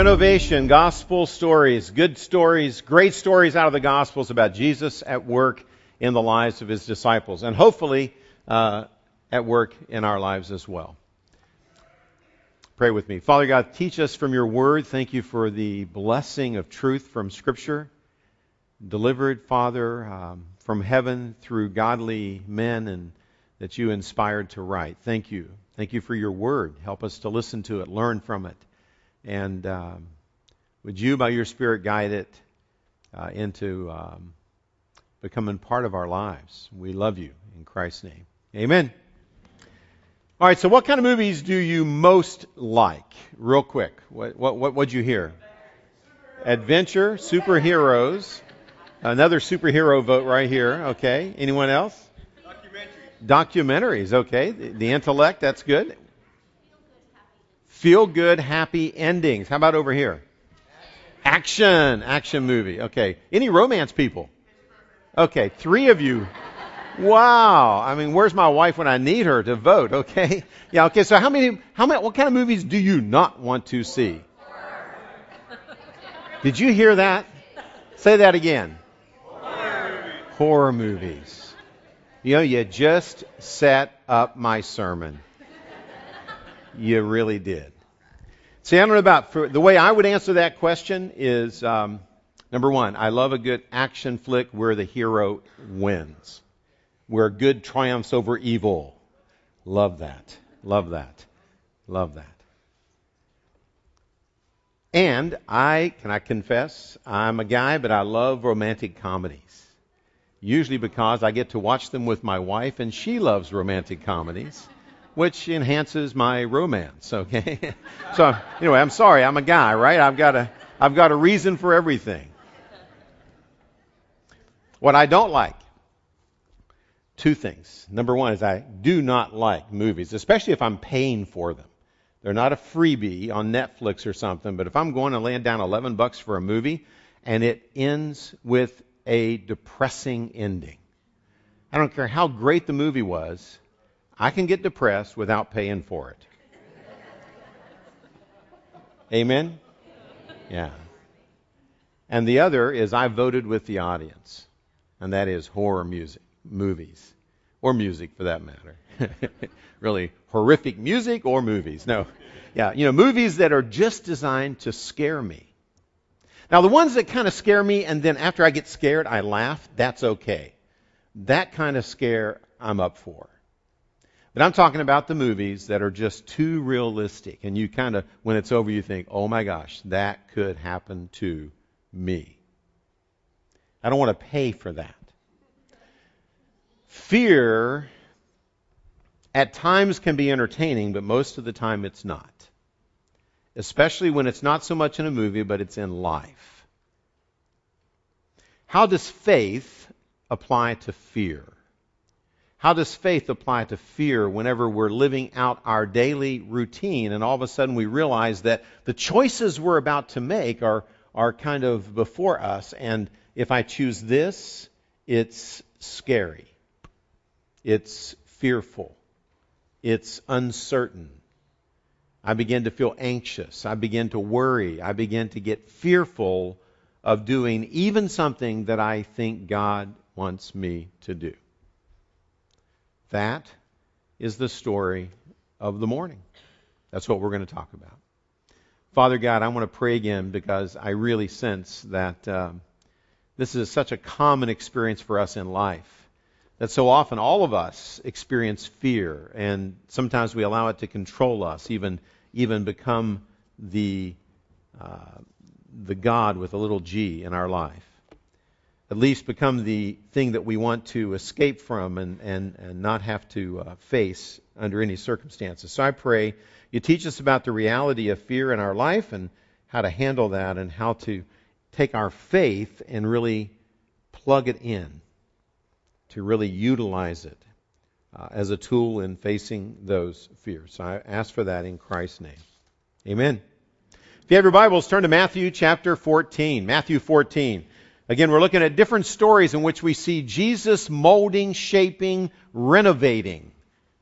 renovation, gospel stories, good stories, great stories out of the gospels about Jesus at work in the lives of his disciples, and hopefully uh, at work in our lives as well. Pray with me. Father God, teach us from your word. Thank you for the blessing of truth from Scripture, delivered, Father, um, from heaven through godly men and that you inspired to write. Thank you. Thank you for your word. Help us to listen to it, learn from it. And um, would you, by your Spirit, guide it uh, into um, becoming part of our lives? We love you in Christ's name. Amen. All right, so what kind of movies do you most like? Real quick. What, what, what, what'd you hear? Adventure, superheroes. Another superhero vote right here. Okay. Anyone else? Documentaries. Documentaries. Okay. The, the intellect, that's good. Feel good, happy endings. How about over here? Action. Action movie. Okay. Any romance people? Okay. Three of you. Wow. I mean, where's my wife when I need her to vote? Okay. Yeah. Okay. So how many, how many, what kind of movies do you not want to see? Did you hear that? Say that again. Horror movies. You know, you just set up my sermon. You really did. See, I don't know about for, the way I would answer that question is um, number one, I love a good action flick where the hero wins, where good triumphs over evil. Love that. Love that. Love that. And I, can I confess, I'm a guy, but I love romantic comedies. Usually because I get to watch them with my wife, and she loves romantic comedies which enhances my romance. Okay, so anyway, I'm sorry, I'm a guy, right? I've got a I've got a reason for everything. What I don't like, two things. Number one is I do not like movies, especially if I'm paying for them. They're not a freebie on Netflix or something, but if I'm going to land down 11 bucks for a movie and it ends with a depressing ending, I don't care how great the movie was, I can get depressed without paying for it. Amen? Yeah. And the other is I voted with the audience, and that is horror music, movies, or music for that matter. really horrific music or movies. No. Yeah, you know, movies that are just designed to scare me. Now, the ones that kind of scare me and then after I get scared, I laugh, that's okay. That kind of scare I'm up for. But I'm talking about the movies that are just too realistic. And you kind of, when it's over, you think, oh my gosh, that could happen to me. I don't want to pay for that. Fear at times can be entertaining, but most of the time it's not. Especially when it's not so much in a movie, but it's in life. How does faith apply to fear? How does faith apply to fear whenever we're living out our daily routine and all of a sudden we realize that the choices we're about to make are, are kind of before us and if I choose this, it's scary. It's fearful. It's uncertain. I begin to feel anxious. I begin to worry. I begin to get fearful of doing even something that I think God wants me to do. That is the story of the morning. That's what we're going to talk about. Father God, I want to pray again because I really sense that um, this is such a common experience for us in life. That so often all of us experience fear, and sometimes we allow it to control us, even even become the uh, the God with a little G in our life at least become the thing that we want to escape from and, and, and not have to uh, face under any circumstances. So I pray you teach us about the reality of fear in our life and how to handle that and how to take our faith and really plug it in, to really utilize it uh, as a tool in facing those fears. So I ask for that in Christ's name. Amen. If you have your Bibles, turn to Matthew chapter 14. Matthew 14. Again, we're looking at different stories in which we see Jesus molding, shaping, renovating,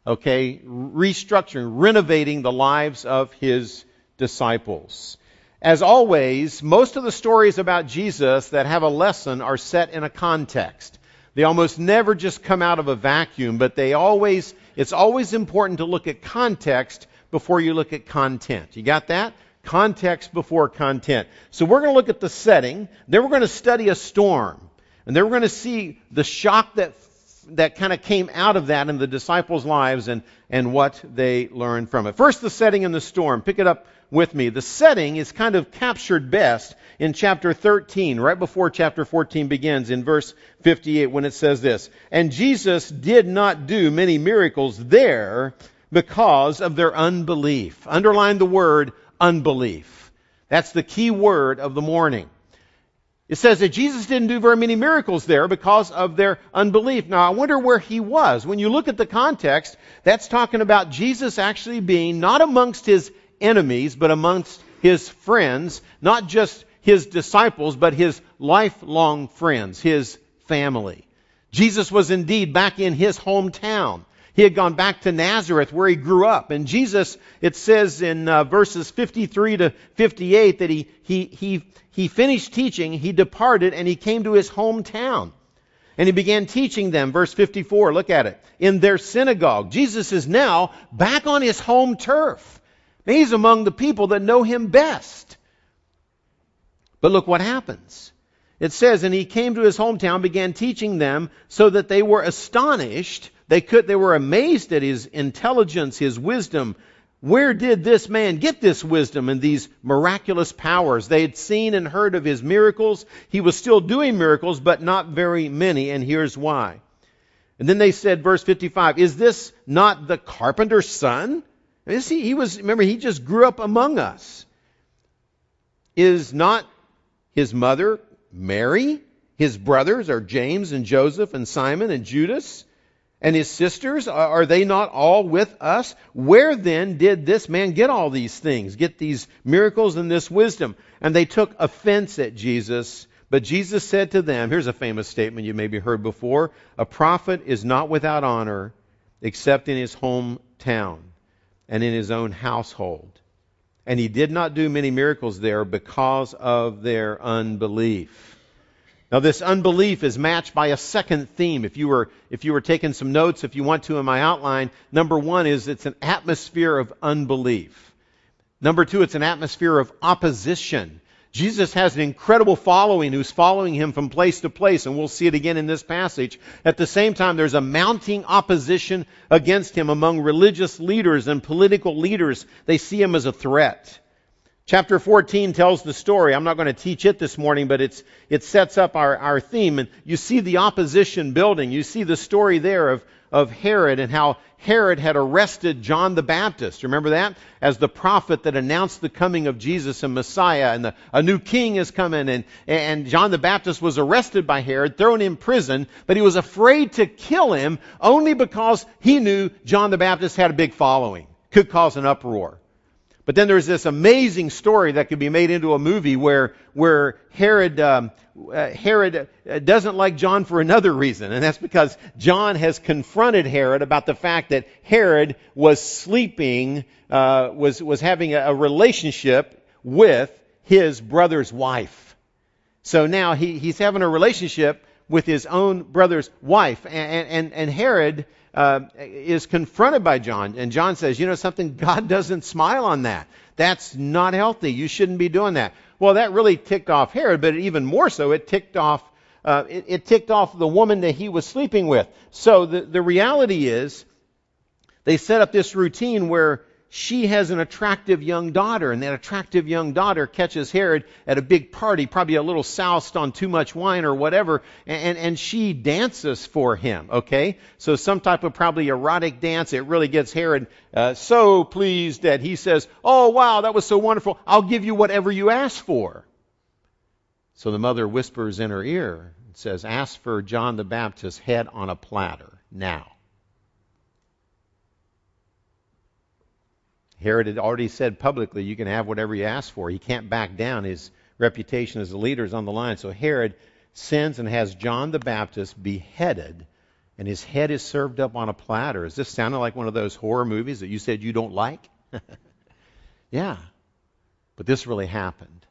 okay, restructuring, renovating the lives of his disciples. As always, most of the stories about Jesus that have a lesson are set in a context. They almost never just come out of a vacuum, but they always, it's always important to look at context before you look at content. You got that? Context before content. So we're going to look at the setting, then we're going to study a storm, and then we're going to see the shock that that kind of came out of that in the disciples' lives and, and what they learned from it. First, the setting in the storm. Pick it up with me. The setting is kind of captured best in chapter 13, right before chapter 14 begins, in verse 58, when it says this And Jesus did not do many miracles there because of their unbelief. Underline the word unbelief. That's the key word of the morning. It says that Jesus didn't do very many miracles there because of their unbelief. Now, I wonder where he was. When you look at the context, that's talking about Jesus actually being not amongst his enemies, but amongst his friends, not just his disciples, but his lifelong friends, his family. Jesus was indeed back in his hometown. He had gone back to Nazareth where he grew up. And Jesus, it says in uh, verses 53 to 58 that he, he, he, he finished teaching, he departed, and he came to his hometown. And he began teaching them. Verse 54, look at it. In their synagogue. Jesus is now back on his home turf. He's among the people that know him best. But look what happens. It says, and he came to his hometown, began teaching them, so that they were astonished they could, they were amazed at his intelligence, his wisdom. Where did this man get this wisdom and these miraculous powers? They had seen and heard of his miracles. He was still doing miracles, but not very many, and here's why. And then they said, verse 55, is this not the carpenter's son? Is he, he was, remember, he just grew up among us. Is not his mother Mary? His brothers are James and Joseph and Simon and Judas? And his sisters, are they not all with us? Where then did this man get all these things, get these miracles and this wisdom? And they took offense at Jesus. But Jesus said to them, here's a famous statement you maybe heard before, a prophet is not without honor except in his hometown and in his own household. And he did not do many miracles there because of their unbelief. Now, this unbelief is matched by a second theme. If you were, if you were taking some notes, if you want to in my outline, number one is it's an atmosphere of unbelief. Number two, it's an atmosphere of opposition. Jesus has an incredible following who's following him from place to place, and we'll see it again in this passage. At the same time, there's a mounting opposition against him among religious leaders and political leaders. They see him as a threat. Chapter 14 tells the story. I'm not going to teach it this morning, but it's, it sets up our, our theme. And you see the opposition building. You see the story there of, of Herod and how Herod had arrested John the Baptist. Remember that? As the prophet that announced the coming of Jesus and Messiah and the, a new king is coming. And, and John the Baptist was arrested by Herod, thrown in prison, but he was afraid to kill him only because he knew John the Baptist had a big following, could cause an uproar. But then there's this amazing story that could be made into a movie where where Herod um, uh, Herod uh, doesn't like John for another reason, and that's because John has confronted Herod about the fact that Herod was sleeping, uh, was was having a, a relationship with his brother's wife. So now he, he's having a relationship with his own brother's wife, and and, and Herod uh, is confronted by John, and John says, "You know something? God doesn't smile on that. That's not healthy. You shouldn't be doing that." Well, that really ticked off Herod, but even more so, it ticked off uh, it, it ticked off the woman that he was sleeping with. So the the reality is, they set up this routine where she has an attractive young daughter, and that attractive young daughter catches Herod at a big party, probably a little soused on too much wine or whatever, and, and she dances for him, okay? So some type of probably erotic dance. It really gets Herod uh, so pleased that he says, Oh, wow, that was so wonderful. I'll give you whatever you ask for. So the mother whispers in her ear and says, Ask for John the Baptist's head on a platter now. Herod had already said publicly, you can have whatever you ask for. He can't back down. His reputation as a leader is on the line. So Herod sends and has John the Baptist beheaded, and his head is served up on a platter. Is this sounding like one of those horror movies that you said you don't like? yeah. But this really happened.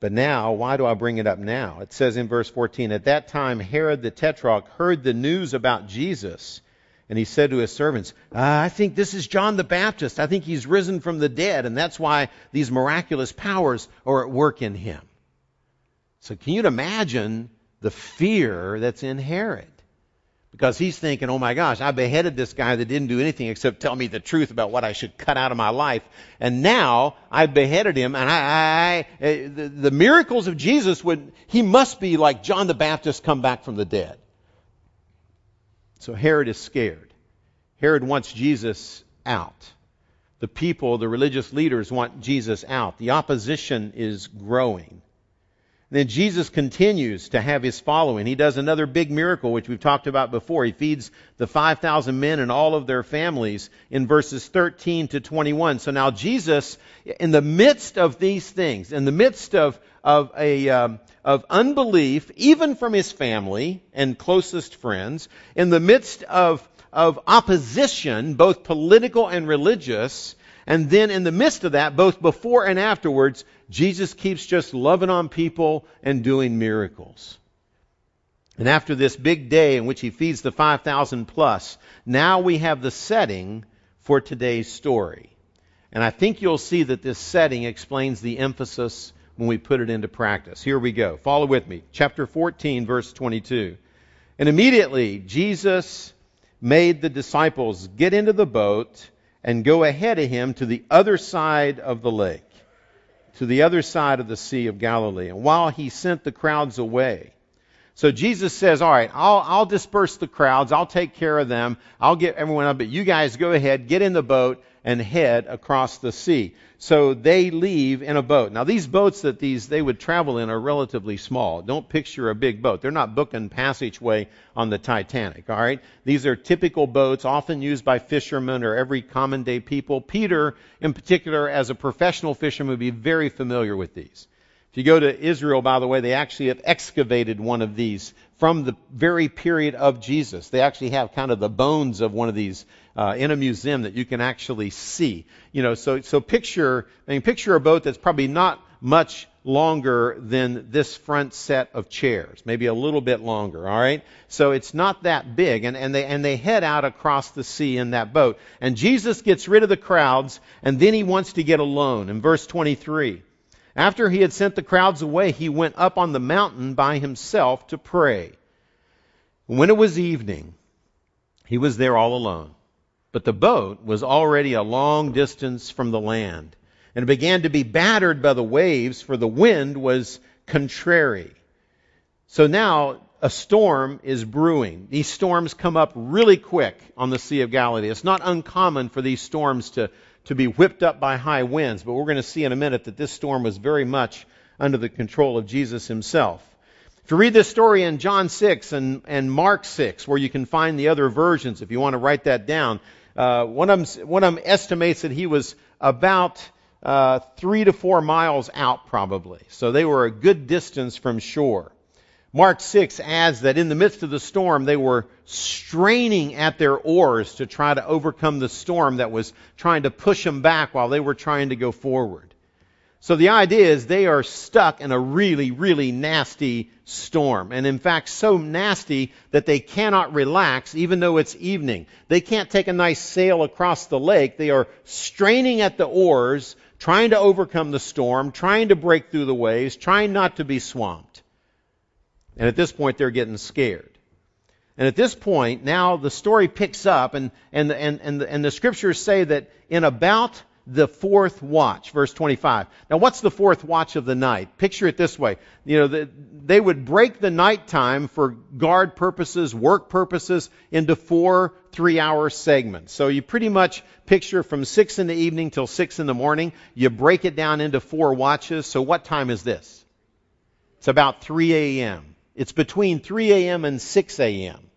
But now, why do I bring it up now? It says in verse 14, At that time Herod the Tetrarch heard the news about Jesus, and he said to his servants, uh, I think this is John the Baptist. I think he's risen from the dead, and that's why these miraculous powers are at work in him. So can you imagine the fear that's in Herod? Because he's thinking, oh my gosh, I beheaded this guy that didn't do anything except tell me the truth about what I should cut out of my life. And now I beheaded him and I, I, I the, the miracles of Jesus would, he must be like John the Baptist come back from the dead. So Herod is scared. Herod wants Jesus out. The people, the religious leaders want Jesus out. The opposition is growing. Then Jesus continues to have his following. He does another big miracle, which we've talked about before. He feeds the 5,000 men and all of their families in verses 13 to 21. So now Jesus, in the midst of these things, in the midst of, of a, um, of unbelief, even from his family and closest friends, in the midst of, of opposition, both political and religious, and then in the midst of that, both before and afterwards, Jesus keeps just loving on people and doing miracles. And after this big day in which he feeds the 5,000 plus, now we have the setting for today's story. And I think you'll see that this setting explains the emphasis when we put it into practice. Here we go. Follow with me. Chapter 14, verse 22. And immediately Jesus made the disciples get into the boat and go ahead of him to the other side of the lake to the other side of the Sea of Galilee, and while he sent the crowds away. So Jesus says, All right, I'll, I'll disperse the crowds, I'll take care of them, I'll get everyone up, but you guys go ahead, get in the boat, and head across the sea. So they leave in a boat. Now these boats that these they would travel in are relatively small. Don't picture a big boat. They're not booking passageway on the Titanic, all right? These are typical boats often used by fishermen or every common day people. Peter in particular as a professional fisherman would be very familiar with these. If you go to Israel, by the way, they actually have excavated one of these from the very period of Jesus. They actually have kind of the bones of one of these uh, in a museum that you can actually see. You know, so so picture I mean picture a boat that's probably not much longer than this front set of chairs, maybe a little bit longer, all right? So it's not that big and, and they and they head out across the sea in that boat. And Jesus gets rid of the crowds and then he wants to get alone. In verse 23, after he had sent the crowds away, he went up on the mountain by himself to pray. When it was evening, he was there all alone. But the boat was already a long distance from the land, and began to be battered by the waves, for the wind was contrary. So now a storm is brewing. These storms come up really quick on the Sea of Galilee. It's not uncommon for these storms to to be whipped up by high winds. But we're going to see in a minute that this storm was very much under the control of Jesus himself. If you read this story in John 6 and, and Mark 6, where you can find the other versions, if you want to write that down, uh, one, of them, one of them estimates that he was about uh, three to four miles out, probably. So they were a good distance from shore. Mark 6 adds that in the midst of the storm, they were straining at their oars to try to overcome the storm that was trying to push them back while they were trying to go forward. So the idea is they are stuck in a really, really nasty storm. And in fact, so nasty that they cannot relax even though it's evening. They can't take a nice sail across the lake. They are straining at the oars, trying to overcome the storm, trying to break through the waves, trying not to be swamped. And at this point, they're getting scared. And at this point, now the story picks up, and, and, and, and, the, and the scriptures say that in about the fourth watch, verse 25. Now, what's the fourth watch of the night? Picture it this way. You know, the, they would break the nighttime for guard purposes, work purposes, into four three hour segments. So you pretty much picture from 6 in the evening till 6 in the morning. You break it down into four watches. So what time is this? It's about 3 a.m. It's between 3 a.m. and 6 a.m.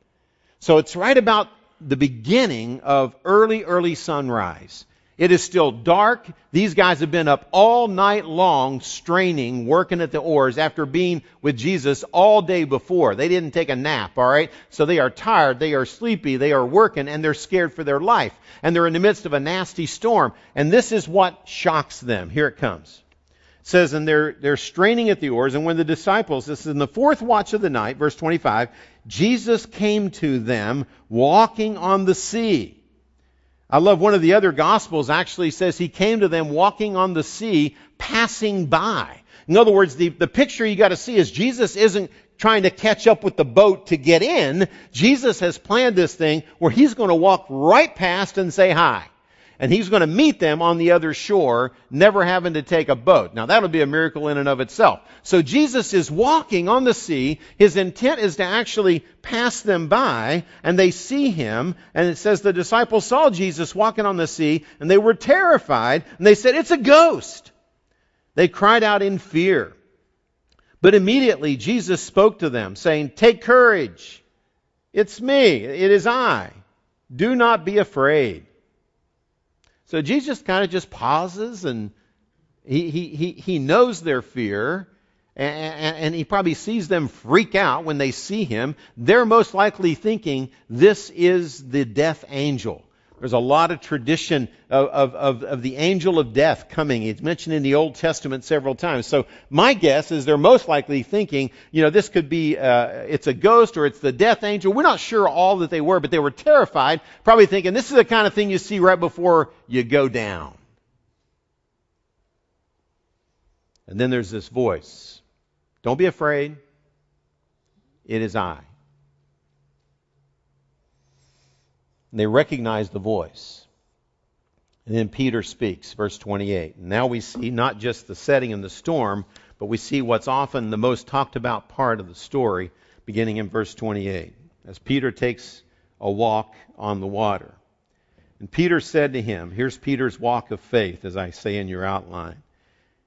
So it's right about the beginning of early, early sunrise. It is still dark. These guys have been up all night long, straining, working at the oars after being with Jesus all day before. They didn't take a nap, alright? So they are tired, they are sleepy, they are working, and they're scared for their life. And they're in the midst of a nasty storm. And this is what shocks them. Here it comes. It says, and they're, they're straining at the oars, and when the disciples, this is in the fourth watch of the night, verse 25, Jesus came to them walking on the sea. I love one of the other gospels actually says he came to them walking on the sea, passing by. In other words, the, the picture you got to see is Jesus isn't trying to catch up with the boat to get in. Jesus has planned this thing where he's going to walk right past and say hi and he's going to meet them on the other shore, never having to take a boat. Now that'll be a miracle in and of itself. So Jesus is walking on the sea. His intent is to actually pass them by, and they see him, and it says the disciples saw Jesus walking on the sea, and they were terrified, and they said, it's a ghost. They cried out in fear. But immediately Jesus spoke to them, saying, Take courage. It's me. It is I. Do not be afraid. So Jesus kind of just pauses and he, he, he, knows their fear and, and he probably sees them freak out when they see him. They're most likely thinking, this is the death angel. There's a lot of tradition of, of, of, the angel of death coming. It's mentioned in the Old Testament several times. So my guess is they're most likely thinking, you know, this could be, uh, it's a ghost or it's the death angel. We're not sure all that they were, but they were terrified, probably thinking this is the kind of thing you see right before you go down. And then there's this voice. Don't be afraid. It is I. And they recognize the voice. And then Peter speaks, verse 28. now we see not just the setting and the storm, but we see what's often the most talked about part of the story, beginning in verse 28, as Peter takes a walk on the water. And Peter said to him, here's Peter's walk of faith, as I say in your outline.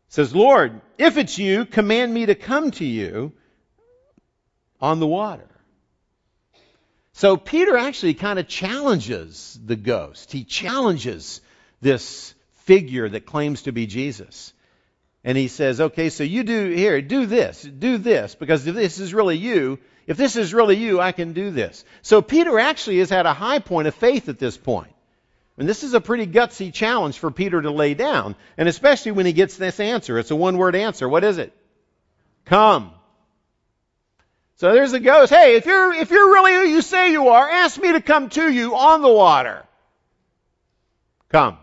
Says, Lord, if it's you, command me to come to you on the water. So Peter actually kind of challenges the ghost. He challenges this figure that claims to be Jesus. And he says, okay, so you do here, do this, do this, because if this is really you, if this is really you, I can do this. So Peter actually is at a high point of faith at this point. And this is a pretty gutsy challenge for Peter to lay down. And especially when he gets this answer. It's a one word answer. What is it? Come. So there's the ghost. Hey, if you're, if you're really who you say you are, ask me to come to you on the water. Come.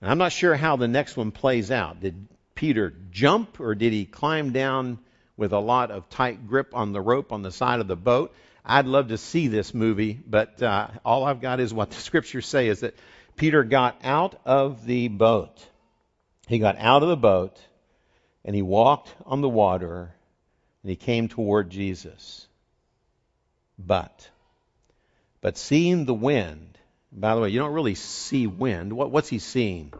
And I'm not sure how the next one plays out. Did Peter jump or did he climb down with a lot of tight grip on the rope on the side of the boat? I'd love to see this movie, but uh, all I've got is what the scriptures say is that Peter got out of the boat. He got out of the boat and he walked on the water and he came toward Jesus. But, but seeing the wind, by the way, you don't really see wind. What, what's he seeing?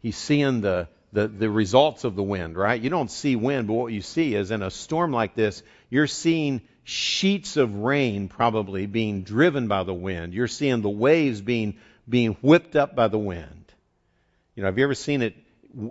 He's seeing the, the, the results of the wind, right? You don't see wind, but what you see is in a storm like this, you're seeing sheets of rain probably being driven by the wind. You're seeing the waves being, being whipped up by the wind. You know, have you ever seen it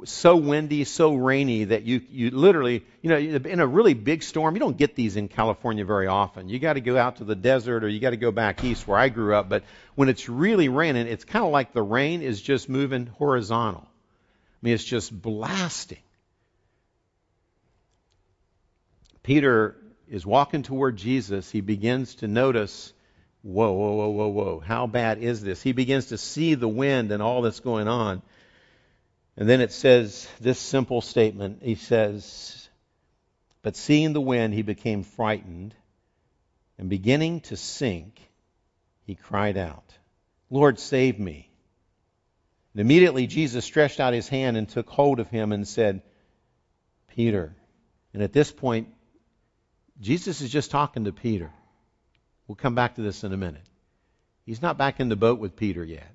so windy, so rainy that you, you literally, you know, in a really big storm, you don't get these in California very often. You got to go out to the desert or you got to go back east where I grew up. But when it's really raining, it's kind of like the rain is just moving horizontal. I mean, it's just blasting. Peter is walking toward Jesus. He begins to notice, whoa, whoa, whoa, whoa, whoa, how bad is this? He begins to see the wind and all that's going on. And then it says this simple statement. He says, But seeing the wind, he became frightened, and beginning to sink, he cried out, Lord, save me. And immediately Jesus stretched out his hand and took hold of him and said, Peter. And at this point, Jesus is just talking to Peter. We'll come back to this in a minute. He's not back in the boat with Peter yet.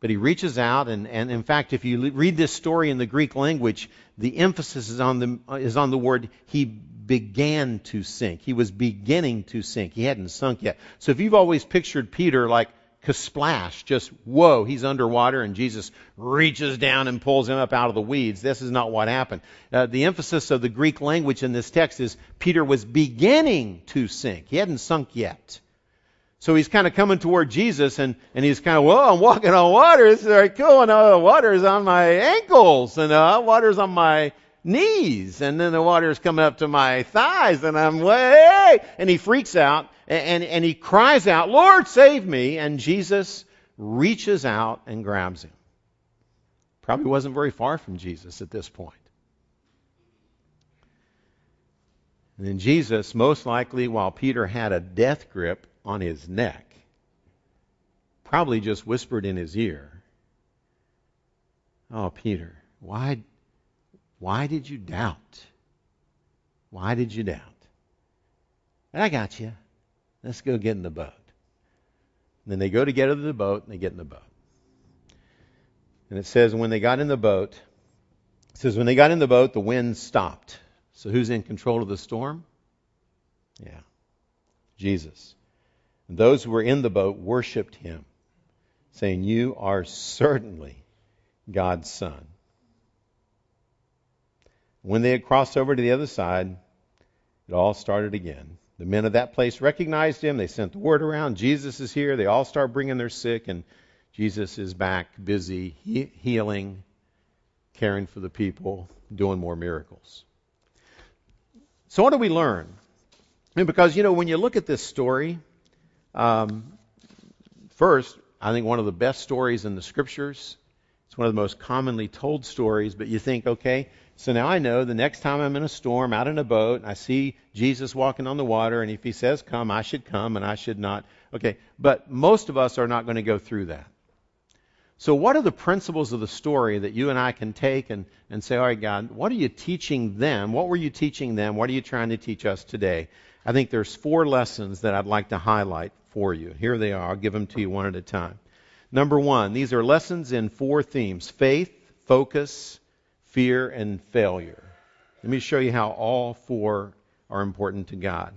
But he reaches out, and, and in fact, if you read this story in the Greek language, the emphasis is on the, is on the word he began to sink. He was beginning to sink. He hadn't sunk yet. So if you've always pictured Peter like splash, just whoa, he's underwater and Jesus reaches down and pulls him up out of the weeds. This is not what happened. Uh, the emphasis of the Greek language in this text is Peter was beginning to sink. He hadn't sunk yet. So he's kind of coming toward Jesus and, and he's kind of, whoa, I'm walking on water. This is very cool. And uh, water's on my ankles and uh, water's on my knees. And then the water's coming up to my thighs and I'm way, and he freaks out and, and, and he cries out, Lord, save me. And Jesus reaches out and grabs him. Probably wasn't very far from Jesus at this point. And then Jesus, most likely while Peter had a death grip, on his neck, probably just whispered in his ear, Oh, Peter, why, why did you doubt? Why did you doubt? I got you. Let's go get in the boat. And then they go together to the boat and they get in the boat. And it says when they got in the boat, it says when they got in the boat, the wind stopped. So who's in control of the storm? Yeah. Jesus. And those who were in the boat worshiped him, saying, You are certainly God's Son. When they had crossed over to the other side, it all started again. The men of that place recognized him. They sent the word around Jesus is here. They all start bringing their sick, and Jesus is back busy he- healing, caring for the people, doing more miracles. So, what do we learn? Because, you know, when you look at this story, um, first, I think one of the best stories in the scriptures. It's one of the most commonly told stories, but you think, okay, so now I know the next time I'm in a storm out in a boat and I see Jesus walking on the water, and if he says come, I should come and I should not. Okay, but most of us are not going to go through that. So, what are the principles of the story that you and I can take and, and say, all right, God, what are you teaching them? What were you teaching them? What are you trying to teach us today? I think there's four lessons that I'd like to highlight for you. Here they are. I'll give them to you one at a time. Number one, these are lessons in four themes faith, focus, fear, and failure. Let me show you how all four are important to God,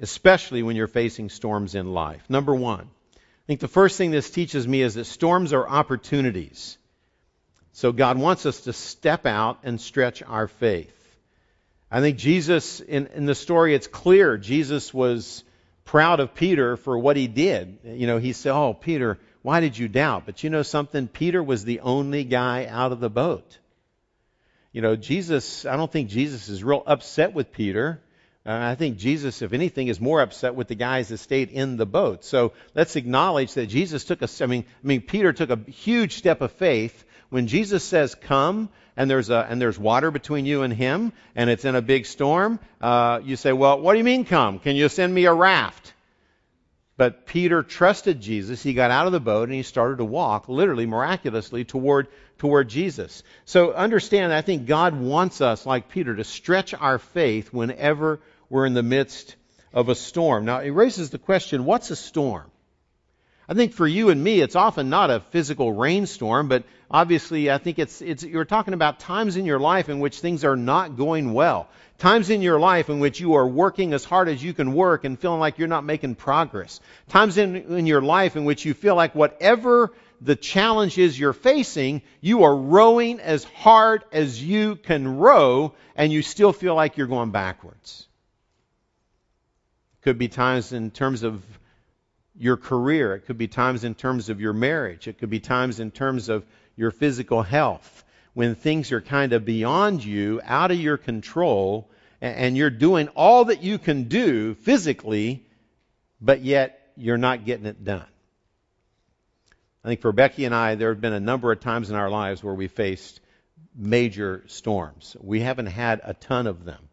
especially when you're facing storms in life. Number one, I think the first thing this teaches me is that storms are opportunities. So God wants us to step out and stretch our faith. I think Jesus, in, in the story, it's clear Jesus was proud of Peter for what he did. You know, he said, Oh, Peter, why did you doubt? But you know something? Peter was the only guy out of the boat. You know, Jesus, I don't think Jesus is real upset with Peter. Uh, I think Jesus, if anything, is more upset with the guys that stayed in the boat. So let's acknowledge that Jesus took a, I mean, I mean, Peter took a huge step of faith. When Jesus says, come, and there's a and there's water between you and him, and it's in a big storm, uh, you say, "Well, what do you mean come? Can you send me a raft?" But Peter trusted Jesus. He got out of the boat and he started to walk, literally miraculously, toward toward Jesus. So understand, I think God wants us, like Peter, to stretch our faith whenever we're in the midst of a storm. Now, it raises the question: What's a storm? I think for you and me, it's often not a physical rainstorm, but obviously, I think it's, it's, you're talking about times in your life in which things are not going well. Times in your life in which you are working as hard as you can work and feeling like you're not making progress. Times in, in your life in which you feel like whatever the challenge is you're facing, you are rowing as hard as you can row, and you still feel like you're going backwards. Could be times in terms of your career. It could be times in terms of your marriage. It could be times in terms of your physical health. When things are kind of beyond you, out of your control, and you're doing all that you can do physically, but yet you're not getting it done. I think for Becky and I, there have been a number of times in our lives where we faced major storms. We haven't had a ton of them.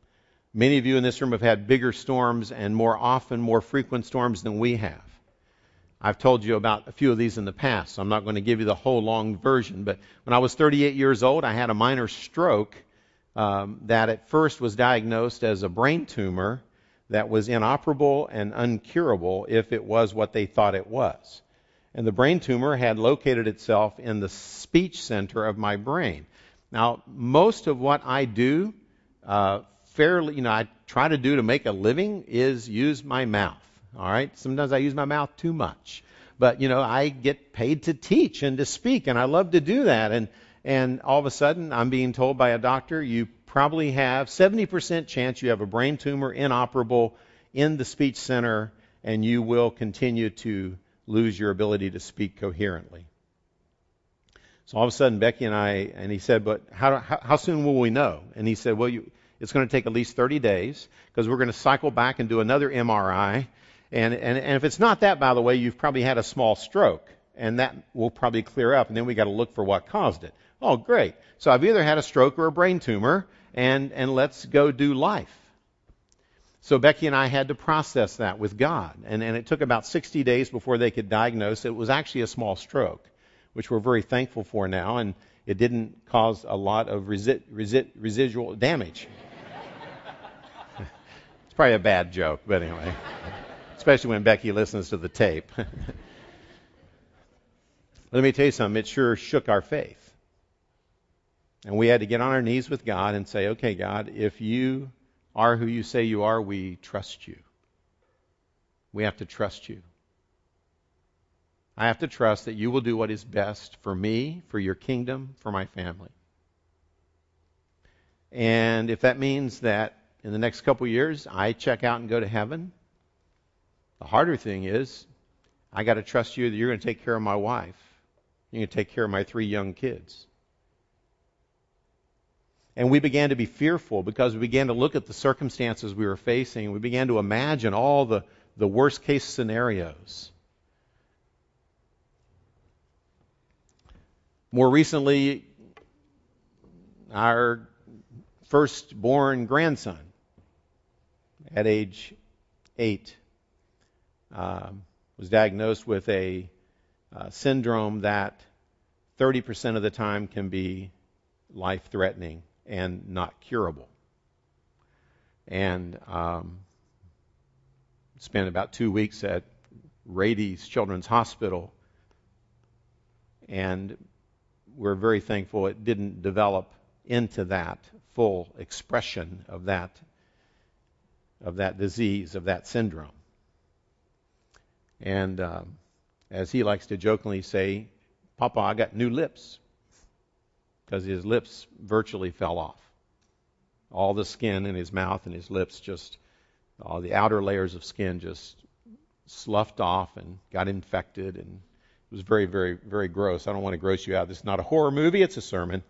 Many of you in this room have had bigger storms and more often, more frequent storms than we have. I've told you about a few of these in the past, so I'm not going to give you the whole long version. But when I was 38 years old, I had a minor stroke um, that at first was diagnosed as a brain tumor that was inoperable and uncurable if it was what they thought it was. And the brain tumor had located itself in the speech center of my brain. Now, most of what I do, uh, fairly, you know, I try to do to make a living is use my mouth. All right? Sometimes I use my mouth too much. but you know, I get paid to teach and to speak, and I love to do that. And and all of a sudden, I'm being told by a doctor, you probably have 70% chance you have a brain tumor inoperable in the speech center, and you will continue to lose your ability to speak coherently. So all of a sudden, Becky and I, and he said, but how, how, how soon will we know? And he said, well, you, it's going to take at least 30 days because we're going to cycle back and do another MRI. And, and, and if it's not that, by the way, you've probably had a small stroke, and that will probably clear up, and then we got to look for what caused it. Oh, great. So I've either had a stroke or a brain tumor, and, and let's go do life. So Becky and I had to process that with God. And, and it took about 60 days before they could diagnose it. Was actually a small stroke which we're very thankful for now, and it didn't cause a lot of resi- resi- residual damage. it's probably a bad joke, but anyway, especially when Becky listens to the tape. Let me tell you something, it sure shook our faith. And we had to get on our knees with God and say, okay, God, if you are who you say you are, we trust you. We have to trust you. I have to trust that you will do what is best for me, for your kingdom, for my family. And if that means that in the next couple years I check out and go to heaven, the harder thing is I got to trust you that you're going to take care of my wife. You're going to take care of my three young kids. And we began to be fearful because we began to look at the circumstances we were facing. We began to imagine all the, the worst case scenarios. More recently, our firstborn grandson, at age eight, uh, was diagnosed with a uh, syndrome that 30% of the time can be life threatening and not curable. And um, spent about two weeks at Rady's Children's Hospital. And we're very thankful it didn't develop into that full expression of that of that disease of that syndrome. And um, as he likes to jokingly say, "Papa, I got new lips," because his lips virtually fell off. All the skin in his mouth and his lips just, all the outer layers of skin just sloughed off and got infected and it was very, very, very gross. I don't want to gross you out. This is not a horror movie, it's a sermon.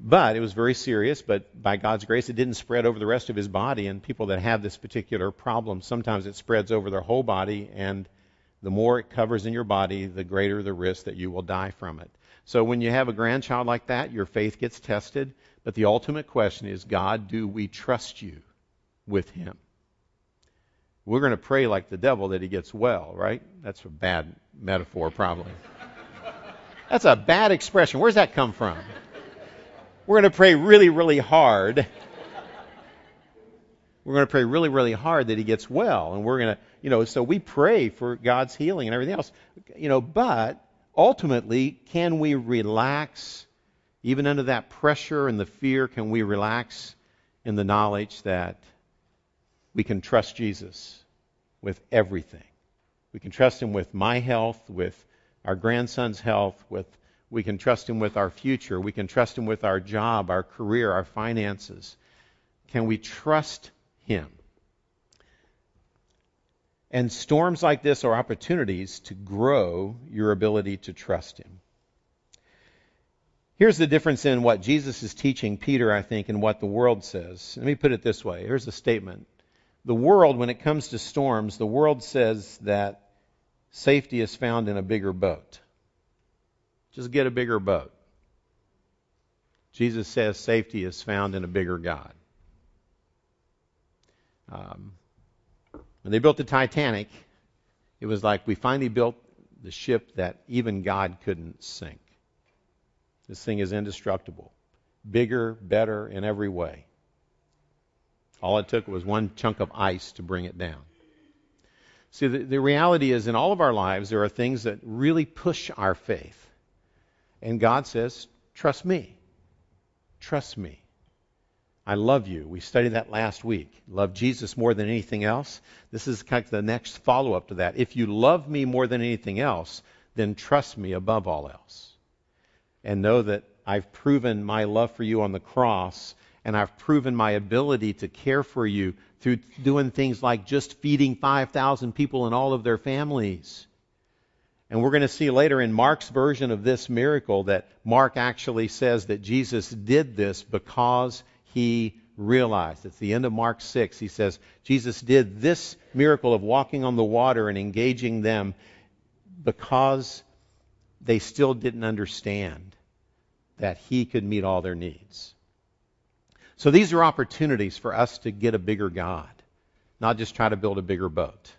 But it was very serious, but by God's grace, it didn't spread over the rest of his body. And people that have this particular problem, sometimes it spreads over their whole body, and the more it covers in your body, the greater the risk that you will die from it. So when you have a grandchild like that, your faith gets tested. But the ultimate question is God, do we trust you with him? We're going to pray like the devil that he gets well, right? That's a bad metaphor, probably. That's a bad expression. Where's that come from? We're going to pray really, really hard. We're going to pray really, really hard that he gets well. And we're going to, you know, so we pray for God's healing and everything else. You know, but ultimately, can we relax, even under that pressure and the fear, can we relax in the knowledge that we can trust Jesus with everything. We can trust him with my health, with our grandson's health, with we can trust him with our future. We can trust him with our job, our career, our finances. Can we trust him? And storms like this are opportunities to grow your ability to trust him. Here's the difference in what Jesus is teaching Peter, I think, and what the world says. Let me put it this way. Here's a statement the world, when it comes to storms, the world says that safety is found in a bigger boat. Just get a bigger boat. Jesus says safety is found in a bigger God. Um, when they built the Titanic, it was like we finally built the ship that even God couldn't sink. This thing is indestructible. Bigger, better in every way. All it took was one chunk of ice to bring it down. See, the, the reality is in all of our lives, there are things that really push our faith. And God says, trust me. Trust me. I love you. We studied that last week. Love Jesus more than anything else. This is kind of the next follow up to that. If you love me more than anything else, then trust me above all else. And know that I've proven my love for you on the cross, and I've proven my ability to care for you through doing things like just feeding 5,000 people and all of their families. And we're going to see later in Mark's version of this miracle that Mark actually says that Jesus did this because he realized. It's the end of Mark 6. He says, Jesus did this miracle of walking on the water and engaging them because they still didn't understand that he could meet all their needs. So these are opportunities for us to get a bigger God, not just try to build a bigger boat.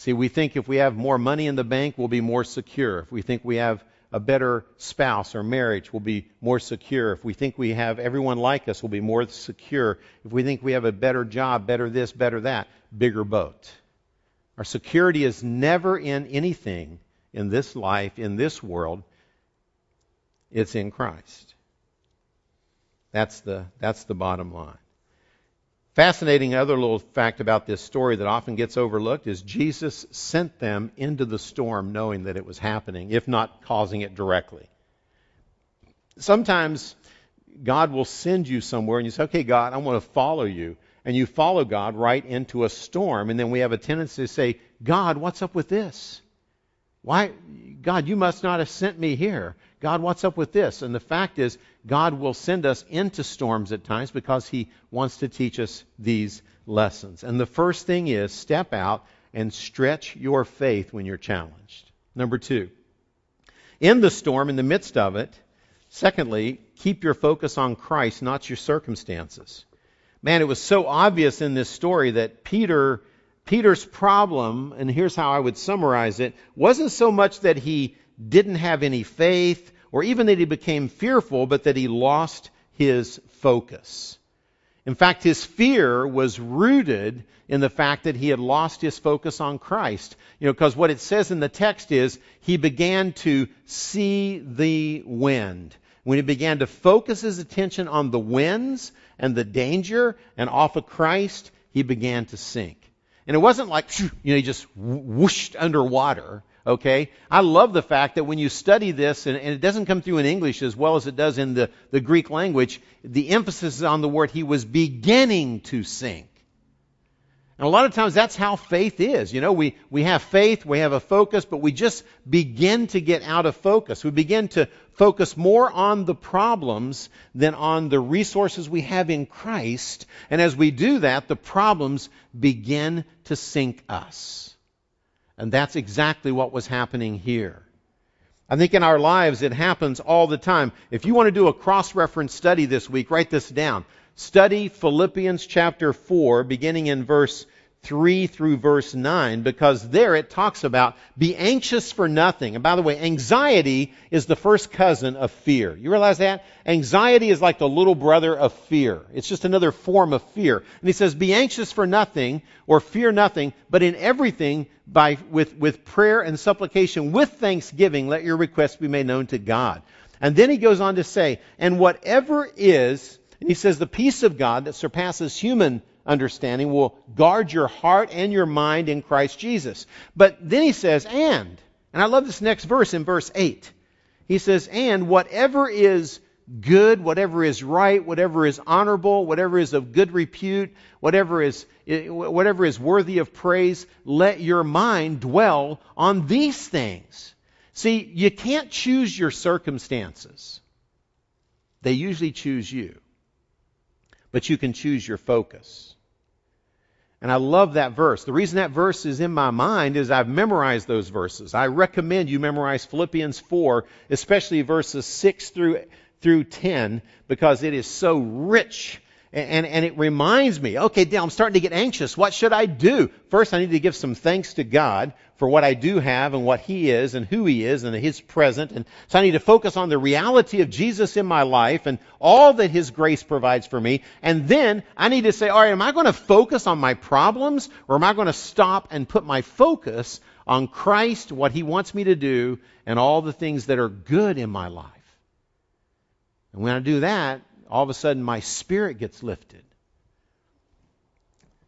See, we think if we have more money in the bank, we'll be more secure. If we think we have a better spouse or marriage we'll be more secure. If we think we have everyone like us, we'll be more secure. If we think we have a better job, better this, better that, bigger boat. Our security is never in anything in this life, in this world. It's in Christ. That's the, that's the bottom line. Fascinating other little fact about this story that often gets overlooked is Jesus sent them into the storm knowing that it was happening, if not causing it directly. Sometimes God will send you somewhere and you say, okay, God, I want to follow you. And you follow God right into a storm. And then we have a tendency to say, God, what's up with this? Why, God, you must not have sent me here. God, what's up with this? And the fact is, God will send us into storms at times because He wants to teach us these lessons. And the first thing is step out and stretch your faith when you're challenged. Number two, in the storm, in the midst of it, secondly, keep your focus on Christ, not your circumstances. Man, it was so obvious in this story that Peter Peter's problem, and here's how I would summarize it, wasn't so much that he didn't have any faith or even that he became fearful, but that he lost his focus. In fact, his fear was rooted in the fact that he had lost his focus on Christ. You know, because what it says in the text is he began to see the wind. When he began to focus his attention on the winds and the danger and off of Christ, he began to sink. And it wasn't like, you know, he just whooshed underwater. Okay? I love the fact that when you study this, and, and, it doesn't come through in English as well as it does in the, the Greek language, the emphasis is on the word he was beginning to sink. And a lot of times that's how faith is. You know, we, we have faith, we have a focus, but we just begin to get out of focus. We begin to focus more on the problems than on the resources we have in Christ. And as we do that, the problems begin to sink us. And that's exactly what was happening here. I think in our lives it happens all the time. If you want to do a cross reference study this week, write this down. Study Philippians chapter 4, beginning in verse 3 through verse 9 because there it talks about be anxious for nothing. And by the way, anxiety is the first cousin of fear. You realize that? Anxiety is like the little brother of fear. It's just another form of fear. And he says, be anxious for nothing or fear nothing, but in everything by, with, with prayer and supplication with thanksgiving, let your requests be made known to God. And then he goes on to say, and whatever is, and he says, the peace of God that surpasses human understanding will guard your heart and your mind in Christ Jesus. But then he says, and, and I love this next verse in verse 8. He says, and whatever is good, whatever is right, whatever is honorable, whatever is of good repute, whatever is, whatever is worthy of praise, let your mind dwell on these things. See, you can't choose your circumstances. They usually choose you. But you can choose your focus. And I love that verse. The reason that verse is in my mind is I've memorized those verses. I recommend you memorize Philippians 4, especially verses 6 through, through 10, because it is so rich and, and it reminds me, okay, I'm starting to get anxious. What should I do? First, I need to give some thanks to God for what I do have and what He is and who He is and His present. And so I need to focus on the reality of Jesus in my life and all that His grace provides for me. And then I need to say, all right, am I going to focus on my problems or am I going to stop and put my focus on Christ, what He wants me to do, and all the things that are good in my life? And when I do that, all of a sudden my spirit gets lifted.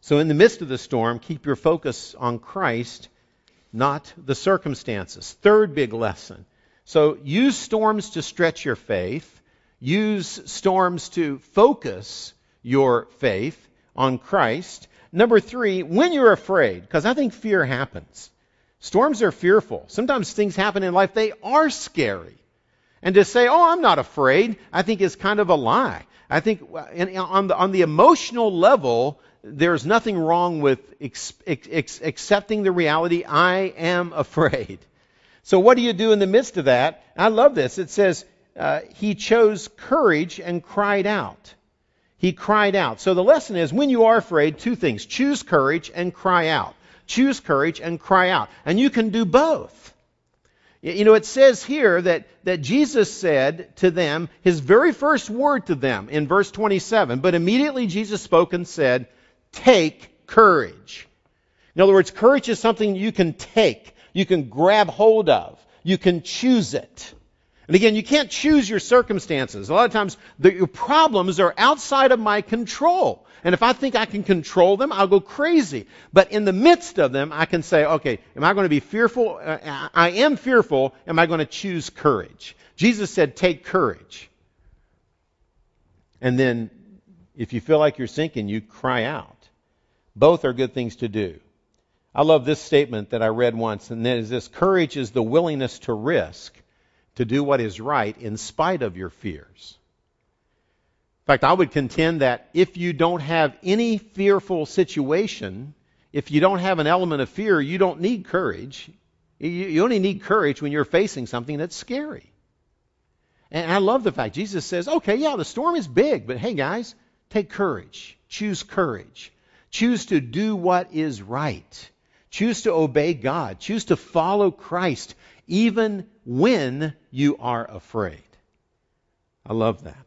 So, in the midst of the storm, keep your focus on Christ, not the circumstances. Third big lesson. So, use storms to stretch your faith, use storms to focus your faith on Christ. Number three, when you're afraid, because I think fear happens. Storms are fearful. Sometimes things happen in life, they are scary. And to say, oh, I'm not afraid, I think is kind of a lie. I think on the, on the emotional level, there's nothing wrong with ex, ex, accepting the reality, I am afraid. So what do you do in the midst of that? I love this. It says, uh, he chose courage and cried out. He cried out. So the lesson is when you are afraid, two things choose courage and cry out. Choose courage and cry out. And you can do both. You know, it says here that, that Jesus said to them, his very first word to them in verse 27, but immediately Jesus spoke and said, Take courage. In other words, courage is something you can take, you can grab hold of, you can choose it. And again, you can't choose your circumstances. A lot of times, the, your problems are outside of my control. And if I think I can control them, I'll go crazy. But in the midst of them, I can say, okay, am I going to be fearful? Uh, I am fearful. Am I going to choose courage? Jesus said, take courage. And then, if you feel like you're sinking, you cry out. Both are good things to do. I love this statement that I read once, and that is this courage is the willingness to risk to do what is right in spite of your fears. In fact, I would contend that if you don't have any fearful situation, if you don't have an element of fear, you don't need courage. You only need courage when you're facing something that's scary. And I love the fact Jesus says, okay, yeah, the storm is big, but hey, guys, take courage. Choose courage. Choose to do what is right. Choose to obey God. Choose to follow Christ even when you are afraid. I love that.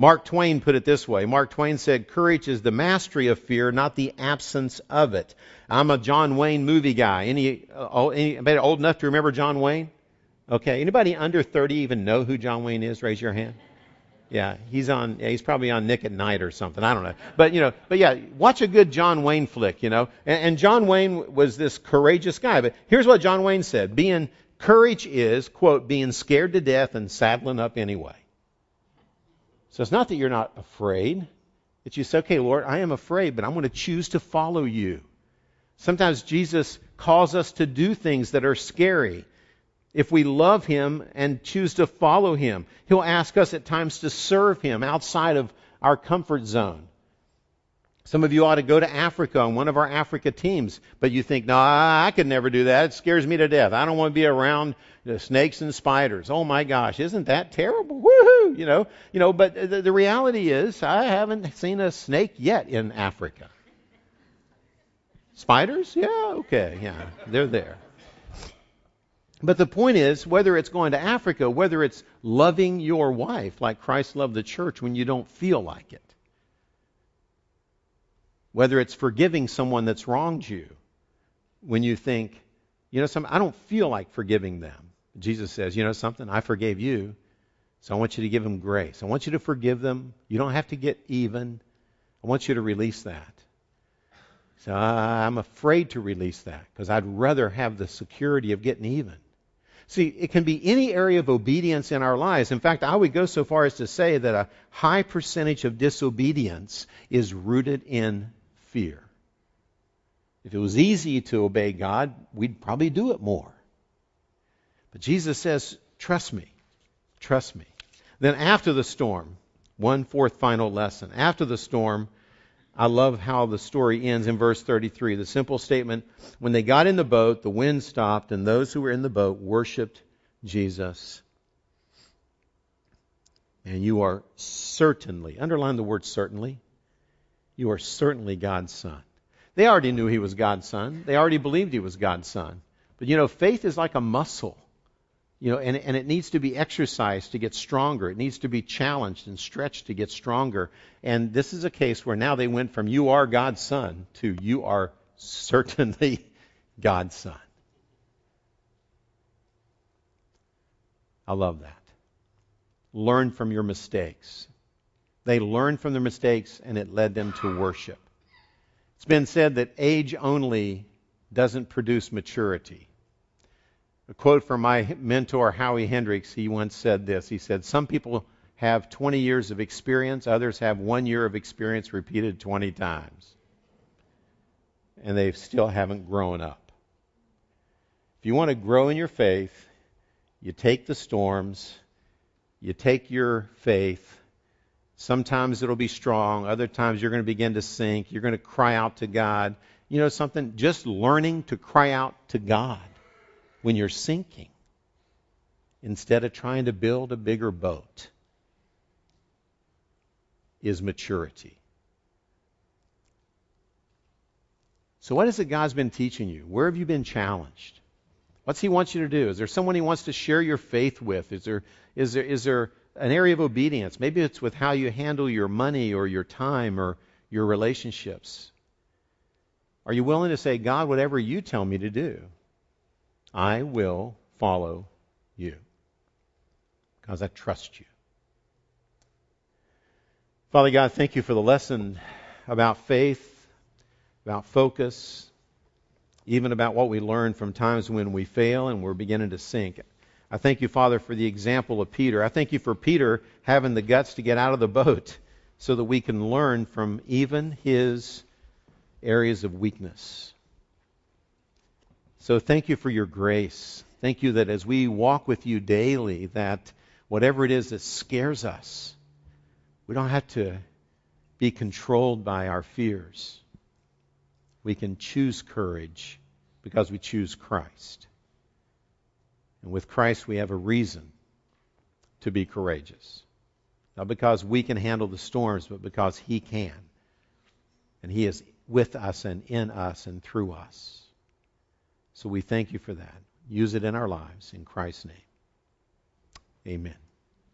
Mark Twain put it this way. Mark Twain said, Courage is the mastery of fear, not the absence of it. I'm a John Wayne movie guy. Any, uh, anybody old enough to remember John Wayne? Okay. Anybody under 30 even know who John Wayne is? Raise your hand. Yeah, he's on. Yeah, he's probably on Nick at Nite or something. I don't know. But you know, but yeah, watch a good John Wayne flick. You know, and, and John Wayne was this courageous guy. But here's what John Wayne said: being courage is quote being scared to death and saddling up anyway. So it's not that you're not afraid. It's you say, okay, Lord, I am afraid, but I'm going to choose to follow you. Sometimes Jesus calls us to do things that are scary if we love Him and choose to follow Him. He'll ask us at times to serve Him outside of our comfort zone. Some of you ought to go to Africa on one of our Africa teams, but you think, no, I could never do that. It scares me to death. I don't want to be around uh, snakes and spiders. Oh my gosh, isn't that terrible? Woohoo! You know, you know. But the, the reality is, I haven't seen a snake yet in Africa. Spiders? Yeah, okay, yeah, they're there. But the point is, whether it's going to Africa, whether it's loving your wife like Christ loved the church when you don't feel like it, whether it's forgiving someone that's wronged you when you think, you know, some, I don't feel like forgiving them. Jesus says, you know something, I forgave you, so I want you to give them grace. I want you to forgive them. You don't have to get even. I want you to release that. So I'm afraid to release that because I'd rather have the security of getting even. See, it can be any area of obedience in our lives. In fact, I would go so far as to say that a high percentage of disobedience is rooted in fear. If it was easy to obey God, we'd probably do it more. But Jesus says, trust me. Trust me. Then after the storm, one fourth final lesson. After the storm, I love how the story ends in verse 33. The simple statement when they got in the boat, the wind stopped, and those who were in the boat worshiped Jesus. And you are certainly, underline the word certainly, you are certainly God's son. They already knew he was God's son. They already believed he was God's son. But you know, faith is like a muscle. You know, and, and it needs to be exercised to get stronger. It needs to be challenged and stretched to get stronger. And this is a case where now they went from you are God's son to you are certainly God's son. I love that. Learn from your mistakes. They learned from their mistakes, and it led them to worship. It's been said that age only doesn't produce maturity. A quote from my mentor, Howie Hendricks, he once said this. He said, Some people have 20 years of experience, others have one year of experience repeated 20 times. And they still haven't grown up. If you want to grow in your faith, you take the storms, you take your faith. Sometimes it'll be strong, other times you're going to begin to sink, you're going to cry out to God. You know something? Just learning to cry out to God when you're sinking instead of trying to build a bigger boat is maturity. So, what is it God's been teaching you? Where have you been challenged? What's He wants you to do? Is there someone He wants to share your faith with? Is there, is there, is there an area of obedience? Maybe it's with how you handle your money or your time or your relationships. Are you willing to say, God, whatever you tell me to do, I will follow you because I trust you. Father God, thank you for the lesson about faith, about focus, even about what we learn from times when we fail and we're beginning to sink. I thank you, Father, for the example of Peter. I thank you for Peter having the guts to get out of the boat so that we can learn from even his areas of weakness. So thank you for your grace. Thank you that as we walk with you daily, that whatever it is that scares us, we don't have to be controlled by our fears. We can choose courage because we choose Christ. And with Christ, we have a reason to be courageous. Not because we can handle the storms, but because He can. And He is with us and in us and through us. So we thank you for that. Use it in our lives. In Christ's name. Amen.